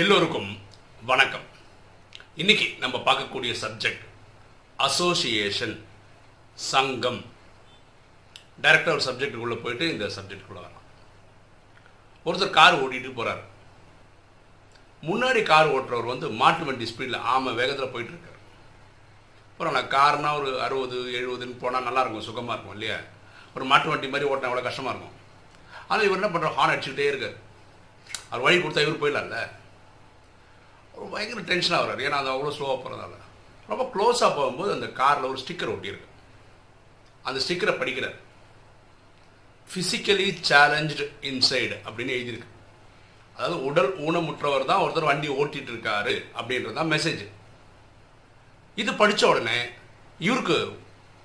எல்லோருக்கும் வணக்கம். இன்னைக்கு நம்ம பார்க்கக்கூடிய சப்ஜெக்ட் அசோசியேஷன் சங்கம். டைரக்டாக ஒரு சப்ஜெக்டுக்குள்ளே போயிட்டு இந்த சப்ஜெக்டுக்குள்ளே வரலாம். ஒருத்தர் கார் ஓட்டிட்டு போகிறார் முன்னாடி கார் ஓட்டுறவர் வந்து மாட்டு வண்டி ஸ்பீடில் ஆமை வேகத்தில் போயிட்டுருக்கார் அப்புறம் நான் கார்னா ஒரு அறுபது எழுபதுன்னு போனால் நல்லா இருக்கும் சுகமாக இருக்கும் இல்லையா? ஒரு மாட்டு வண்டி மாதிரி ஓட்டினா அவ்வளோ கஷ்டமாக இருக்கும். ஆனால் இவர் என்ன பண்ணுற ஹார்ன் அடிச்சுக்கிட்டே இருக்கார். அவர் வழி கொடுத்தா இவர் போயிடலாம்ல? ஒரு பயங்கர டென்ஷனாக வர்றாரு ஏன்னா அது அவ்வளோ ஸ்லோவாக போகிறதால ரொம்ப க்ளோஸாக போகும்போது அந்த காரில் ஒரு ஸ்டிக்கர் ஒட்டியிருக்கு. அந்த ஸ்டிக்கரை படிக்கிறார். ஃபிசிக்கலி சேலஞ்சு இன்சைடு அப்படின்னு எழுதியிருக்கு. அதாவது உடல் ஊனமுற்றவர் தான் ஒருத்தர் வண்டி ஓட்டிட்டு இருக்காரு அப்படின்றது தான் மெசேஜ் இது படித்த உடனே இவருக்கு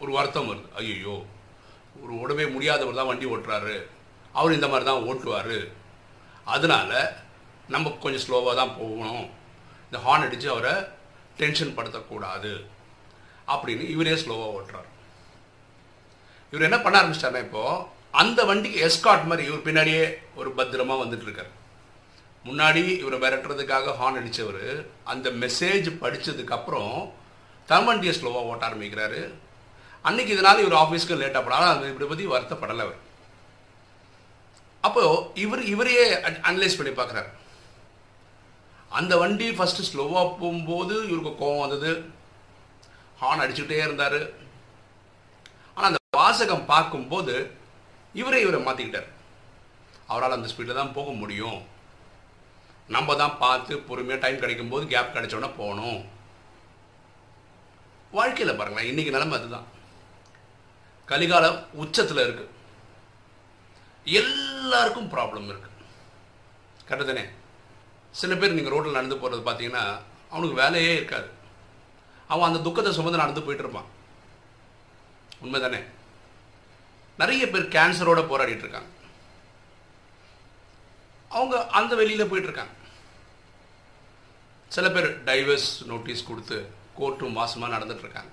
ஒரு வருத்தம் வருது. ஐயோ ஒரு உடவே முடியாதவர் தான் வண்டி ஓட்டுறாரு. அவர் இந்த மாதிரி தான் ஓட்டுவார். அதனால நம்ம கொஞ்சம் ஸ்லோவாக தான் போகணும். இந்த ஹார்ன் அடித்து அவரை டென்ஷன் படுத்தக்கூடாது அப்படின்னு இவரே ஸ்லோவாக ஓட்டுறாரு. இவர் என்ன பண்ண ஆரம்பிச்சிட்டாருன்னா இப்போது அந்த வண்டிக்கு எஸ்காட் மாதிரி இவர் பின்னாடியே ஒரு பத்திரமா வந்துட்டு இருக்காரு. முன்னாடி இவரை விரட்டுறதுக்காக ஹார்ன் அடித்தவர் அந்த மெசேஜ் படித்ததுக்கப்புறம் தன் வண்டியை ஸ்லோவாக ஓட்ட ஆரம்பிக்கிறாரு. அன்னைக்கு இதனால் இவர் ஆஃபீஸ்க்கு லேட்டாக போனாலும் அது இப்படி பற்றி வருத்தப்படலை அவர். அப்போ இவர் இவரையே அனலைஸ் பண்ணி பார்க்குறாரு. அந்த வண்டி ஃபஸ்ட்டு ஸ்லோவாக போகும்போது இவருக்கு கோவம் வந்தது. ஹார்ன் அடிச்சுக்கிட்டே இருந்தார். ஆனால் அந்த வாசகம் பார்க்கும்போது இவரே இவரை மாற்றிக்கிட்டார் அவரால் அந்த ஸ்பீடில் தான் போக முடியும். நம்ம தான் பார்த்து பொறுமையாக டைம் கிடைக்கும் போது கேப் கிடைச்சோன்னா போகணும். வாழ்க்கையில் பாருங்களேன் இன்னைக்கு நிலமை அதுதான். கலிகாலம் உச்சத்தில் இருக்குது எல்லாருக்கும் ப்ராப்ளம் இருக்குது கரெக்டு தானே? சில பேர் நீங்கள் ரோட்டில் நடந்து போகிறது பார்த்தீங்கன்னா அவனுக்கு வேலையே இருக்காது. அவன் அந்த துக்கத்தை சுமந்து நடந்து போயிட்டு இருப்பான். உண்மை தானே நிறைய பேர் கேன்சரோட போராடிட்டு இருக்காங்க. அவங்க அந்த வெளியில் போயிட்டுருக்காங்க சில பேர் டைவர்ஸ் நோட்டீஸ் கொடுத்து கோர்ட்டும் மாசமாக நடந்துட்டுருக்காங்க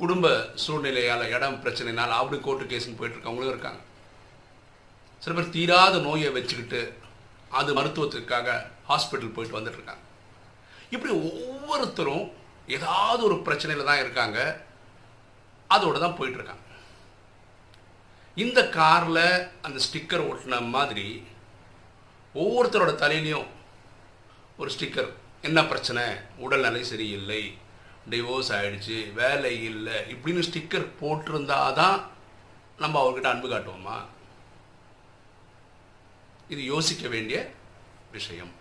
குடும்ப சூழ்நிலையால் இடம் பிரச்சனைனால் அப்படி கோர்ட்டு கேஸுன்னு போயிட்டு இருக்கவங்களும் இருக்காங்க. சில பேர் தீராத நோயை வச்சுக்கிட்டு அது மருத்துவத்துக்காக ஹாஸ்பிட்டல் போயிட்டு வந்துட்டுருக்காங்க. இப்படி ஒவ்வொருத்தரும் ஏதாவது ஒரு பிரச்சனையில் தான் இருக்காங்க. அதோடு தான் போயிட்டுருக்காங்க. இந்த காரில் அந்த ஸ்டிக்கர் ஒட்டின மாதிரி ஒவ்வொருத்தரோட தலையிலையும் ஒரு ஸ்டிக்கர் என்ன பிரச்சனை? உடல்நிலை சரியில்லை டிவோர்ஸ் ஆகிடுச்சு வேலை இல்லை இப்படின்னு ஸ்டிக்கர் போட்டிருந்தா தான் நம்ம அவர்கிட்ட அன்பு காட்டுவோமா? இது யோசிக்க வேண்டிய விஷயம்.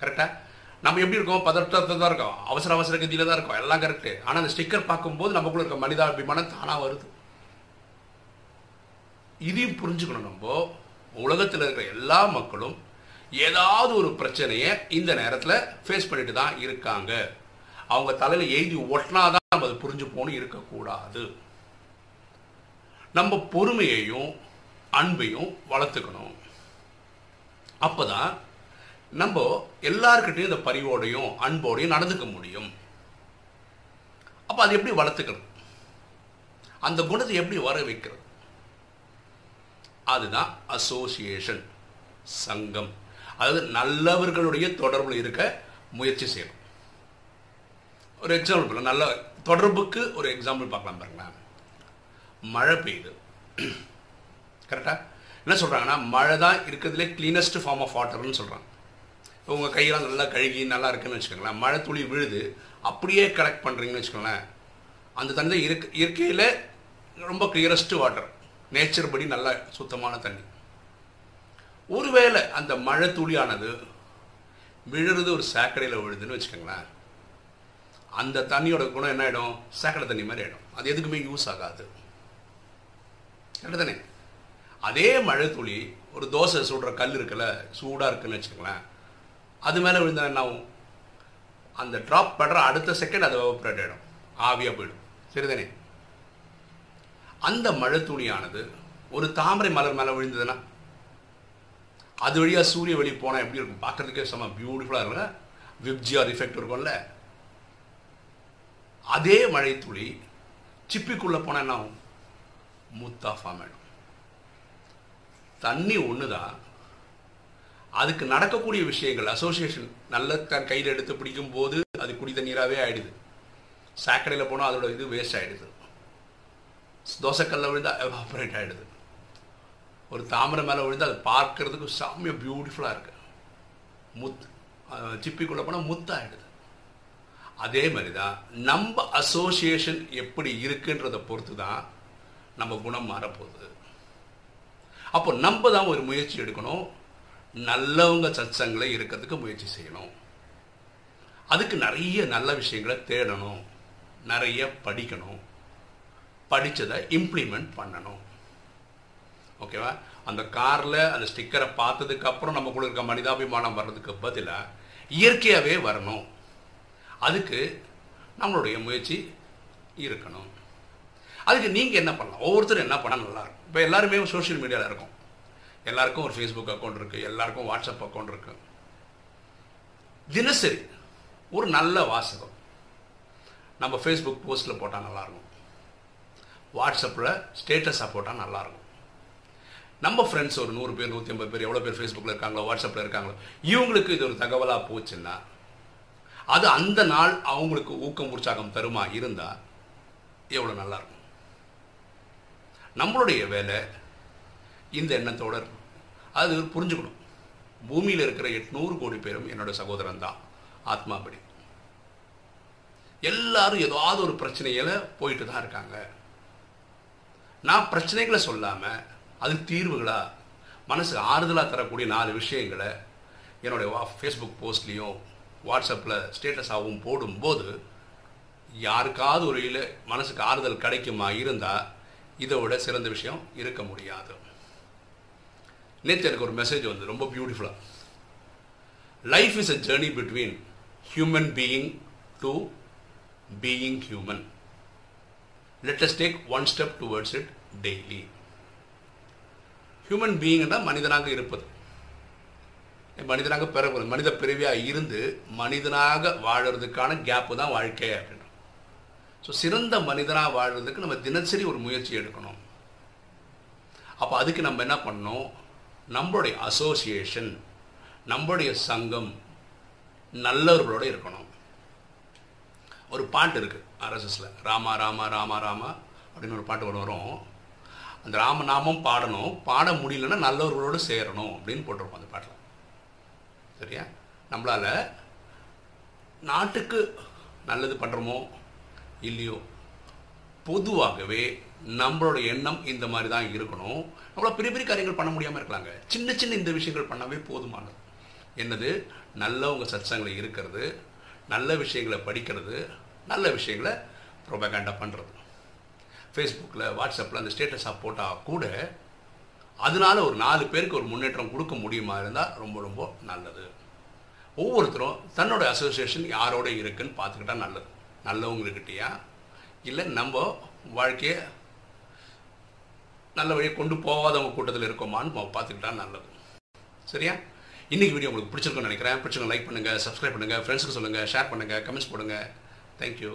கரெக்டாக நம்ம எப்படி இருக்கோம்? பதட்டத்தில் தான் இருக்கோம். அவசர அவசர கதியில் தான் இருக்கோம். எல்லாம் கரெக்டு ஆனால் அந்த ஸ்டிக்கர் பார்க்கும்போது நமக்குள்ள இருக்க மனிதாபிமானம் தானாக வருது. இதையும் புரிஞ்சுக்கணும் நம்ம. உலகத்தில் இருக்கிற எல்லா மக்களும் ஏதாவது ஒரு பிரச்சனையை இந்த நேரத்தில் ஃபேஸ் பண்ணிட்டு தான் இருக்காங்க. அவங்க தலையில் எழுதி ஒட்டினாதான் நம்ம அது புரிஞ்சு போகணும் இருக்கக்கூடாது. நம்ம பொறுமையையும் அன்பையும் வளர்த்துக்கணும். அப்போ தான் நம்ம எல்லாருக்கிட்டையும் இந்த பரிவோடையும் அன்போடையும் நடந்துக்க முடியும். அப்போ அது எப்படி வளர்த்துக்கணும் அந்த குணத்தை எப்படி வர வைக்கிறது அதுதான் அசோசியேஷன் சங்கம். அதாவது நல்லவர்களுடைய தொடர்பில் இருக்க முயற்சி செய்யணும். ஒரு எக்ஸாம்பிள் நல்ல தொடர்புக்கு ஒரு எக்ஸாம்பிள் பார்க்கலாம் பாருங்களேன். மழை பெய்யுது. கரெக்டாக என்ன சொல்கிறாங்கன்னா மழை தான் இருக்கிறதுலே கிளீனஸ்ட் ஃபார்ம் ஆஃப் வாட்டர்னு சொல்கிறாங்க உங்கள் கையெல்லாம் நல்லா கழுகி நல்லா இருக்குன்னு வச்சுக்கோங்களேன். மழை துளி விழுது அப்படியே கலெக்ட் பண்ணுறீங்கன்னு வச்சுக்கோங்களேன். அந்த தண்ணி தான் இயற்கை இயற்கையில் ரொம்ப கிளியரஸ்ட் வாட்டர் நேச்சர் படி நல்ல சுத்தமான தண்ணி. ஒருவேளை அந்த மழை துளியானது விழுறது ஒரு சாக்கடையில் விழுதுன்னு வச்சுக்கோங்களேன். அந்த தண்ணியோட குணம் என்ன ஆகிடும் சாக்கடை தண்ணி மாதிரி ஆகிடும் அது எதுக்குமே யூஸ் ஆகாது. கரெக்டு தானே? அதே மழை துளி ஒரு தோசை சுடுற கல் இருக்குல்ல சூடாக இருக்குன்னு வச்சுக்கோங்களேன். அது மேலே விழுந்தா என்ன ஆகும்? அந்த ட்ராப் படுற அடுத்த செகண்ட் அது வெப்பரேட் ஆகிடும் ஆவியாக போயிடும். சரிதானே? அந்த மழை துணியானது ஒரு தாமரை மலர் மேலே விழுந்ததுன்னா அது வழியாக சூரிய வெளி போனால் எப்படி இருக்கும்? பார்க்கறதுக்கே செம்ம பியூட்டிஃபுல்லாக இருக்குல்ல விப்ஜிஆர் எஃபெக்ட் இருக்கும்ல. அதே மழை துளி சிப்பிக்குள்ளே போனால் என்ன ஆகும்? முத்தா ஃபார்ம் ஆகிடும் தண்ணி ஒன்று தான் அதுக்கு நடக்கக்கூடிய விஷயங்கள் அசோசியேஷன் நல்ல தன் கையில் எடுத்து பிடிக்கும் போது அது குடி தண்ணீராகவே ஆயிடுது. சாக்கடையில் போனால் அதோட இது வேஸ்ட் ஆகிடுது தோசைக்கல்ல விழுந்தால் எவாபரேட் ஆகிடுது ஒரு தாமரை மேலே விழுந்து அது பார்க்கறதுக்கு செம்மையாக பியூட்டிஃபுல்லாக இருக்குது முத் சிப்பிக்குள்ளே போனால் முத்தாகிடுது அதே மாதிரி தான் நம்ம அசோசியேஷன் எப்படி இருக்குன்றதை பொறுத்து தான் நம்ம குணம் மாறப்போகுது. அப்போ நம்ம தான் ஒரு முயற்சி எடுக்கணும். நல்லவங்க சச்சங்களை இருக்கிறதுக்கு முயற்சி செய்யணும். அதுக்கு நிறைய நல்ல விஷயங்களை தேடணும். நிறைய படிக்கணும். படித்ததை இம்ப்ளிமெண்ட் பண்ணணும். ஓகேவா? அந்த காரில் அந்த ஸ்டிக்கரை பார்த்ததுக்கு அப்புறம் நமக்குள்ள இருக்க மனிதாபிமானம் வர்றதுக்கு பதிலாக இயற்கையாகவே வரணும். அதுக்கு நம்மளுடைய முயற்சி இருக்கணும். அதுக்கு நீங்கள் என்ன பண்ணலாம்? ஒவ்வொருத்தரும் என்ன பண்ணால் நல்லாயிருக்கும் இப்போ எல்லாருமே சோஷியல் மீடியாவில் இருக்கும். எல்லாருக்கும் ஒரு ஃபேஸ்புக் அக்கௌண்ட் இருக்குது எல்லாருக்கும் வாட்ஸ்அப் அக்கௌண்ட் இருக்கு. தினசரி ஒரு நல்ல வாசகம். நம்ம ஃபேஸ்புக் போஸ்ட்டில் போட்டால் நல்லாயிருக்கும் வாட்ஸ்அப்பில் ஸ்டேட்டஸாக போட்டால் நல்லாயிருக்கும் நம்ம ஃப்ரெண்ட்ஸ் ஒரு நூறு பேர் நூற்றி ஐம்பது பேர் எவ்வளோ பேர் ஃபேஸ்புக்கில் இருக்காங்களோ வாட்ஸ்அப்பில் இருக்காங்களோ இவங்களுக்கு இது ஒரு தகவலாக போச்சுன்னா அது அந்த நாள் அவங்களுக்கு ஊக்கம் உற்சாகம் தருமா இருந்தால் எவ்வளோ நல்லாயிருக்கும் நம்மளுடைய வேலை இந்த எண்ணத்தோட இருக்கும் அது புரிஞ்சுக்கணும். பூமியில் இருக்கிற எட்நூறு கோடி பேரும் என்னோட சகோதரன் தான் ஆத்மாபடி. எல்லாரும் ஏதாவது ஒரு பிரச்சனையில் போயிட்டு தான் இருக்காங்க. நான் பிரச்சனைகளை சொல்லாமல் அது தீர்வுகளாக மனசுக்கு ஆறுதலாக தரக்கூடிய நாலு விஷயங்களை என்னுடைய வா ஃபேஸ்புக் போஸ்ட்லேயும் வாட்ஸ்அப்பில் ஸ்டேட்டஸாகவும் போடும்போது யாருக்காவது ஒரு மனசுக்கு ஆறுதல் கிடைக்குமா இருந்தால் இதை விட சிறந்த விஷயம் இருக்க முடியாது. நேற்று எனக்கு ஒரு மெசேஜ் வந்து ரொம்ப பியூட்டிஃபுல்லாக life is a journey between human being to being human let us take one step towards it daily human பீயிங்னா மனிதனாக இருப்பது. மனிதனாக பிறகு மனித பிறவியாக இருந்து மனிதனாக வாழறதுக்கான கேப்பு தான் வாழ்க்கை அப்படின்னு. ஸோ சிறந்த மனிதனாக வாழ்கிறதுக்கு நம்ம தினசரி ஒரு முயற்சி எடுக்கணும். அப்போ அதுக்கு நம்ம என்ன பண்ணணும்? நம்மளுடைய அசோசியேஷன் நம்மளுடைய சங்கம் நல்லவர்களோட இருக்கணும். ஒரு பாட்டு இருக்குது ஆர்எஸ்எஸில் ராமா ராமா ராமா ராமா அப்படின்னு ஒரு பாட்டு ஒன்று வரும். அந்த ராமநாமம் பாடணும். பாட முடியலன்னா நல்லவர்களோடு சேரணும் அப்படின்னு போட்டிருப்போம் அந்த பாட்டில். சரியா? நம்மளால் நாட்டுக்கு நல்லது பண்ணுறோமோ இல்லையோ? பொதுவாகவே நம்மளோட எண்ணம் இந்த மாதிரி தான் இருக்கணும். நம்மளால் பெரிய பெரிய காரியங்கள் பண்ண முடியாமல் இருக்கலாங்க. சின்ன சின்ன இந்த விஷயங்கள் பண்ணவே போதுமானது. என்னது? நல்லவங்க சத்சங்களை இருக்கிறது நல்ல விஷயங்களை படிக்கிறது நல்ல விஷயங்களை ப்ரொபகேண்டா பண்ணுறது ஃபேஸ்புக்கில் வாட்ஸ்அப்பில் அந்த ஸ்டேட்டஸாக போட்டால் கூட அதனால ஒரு நாலு பேருக்கு ஒரு முன்னேற்றம் கொடுக்க முடியுமா இருந்தால் ரொம்ப ரொம்ப நல்லது. ஒவ்வொருத்தரும் தன்னோட அசோசியேஷன் யாரோட இருக்குன்னு பார்த்துக்கிட்டா நல்லது. நல்லவங்கக்கிட்டேயா இல்லை நம்ம வாழ்க்கையை நல்ல வழியை கொண்டு போகாதவங்க கூட்டத்தில் இருக்கோமான்னு நம்ம பார்த்துக்கிட்டா நல்லது. சரியா? இன்னைக்கு வீடியோ உங்களுக்கு பிடிச்சிருக்குன்னு நினைக்கிறேன். பிடிச்சிருக்கோம் லைக் பண்ணுங்கள் சப்ஸ்கிரைப் பண்ணுங்கள் ஃப்ரெண்ட்ஸுக்கு சொல்லுங்கள் ஷேர் பண்ணுங்கள் கமெண்ட்ஸ் போடுங்க. தேங்க்யூ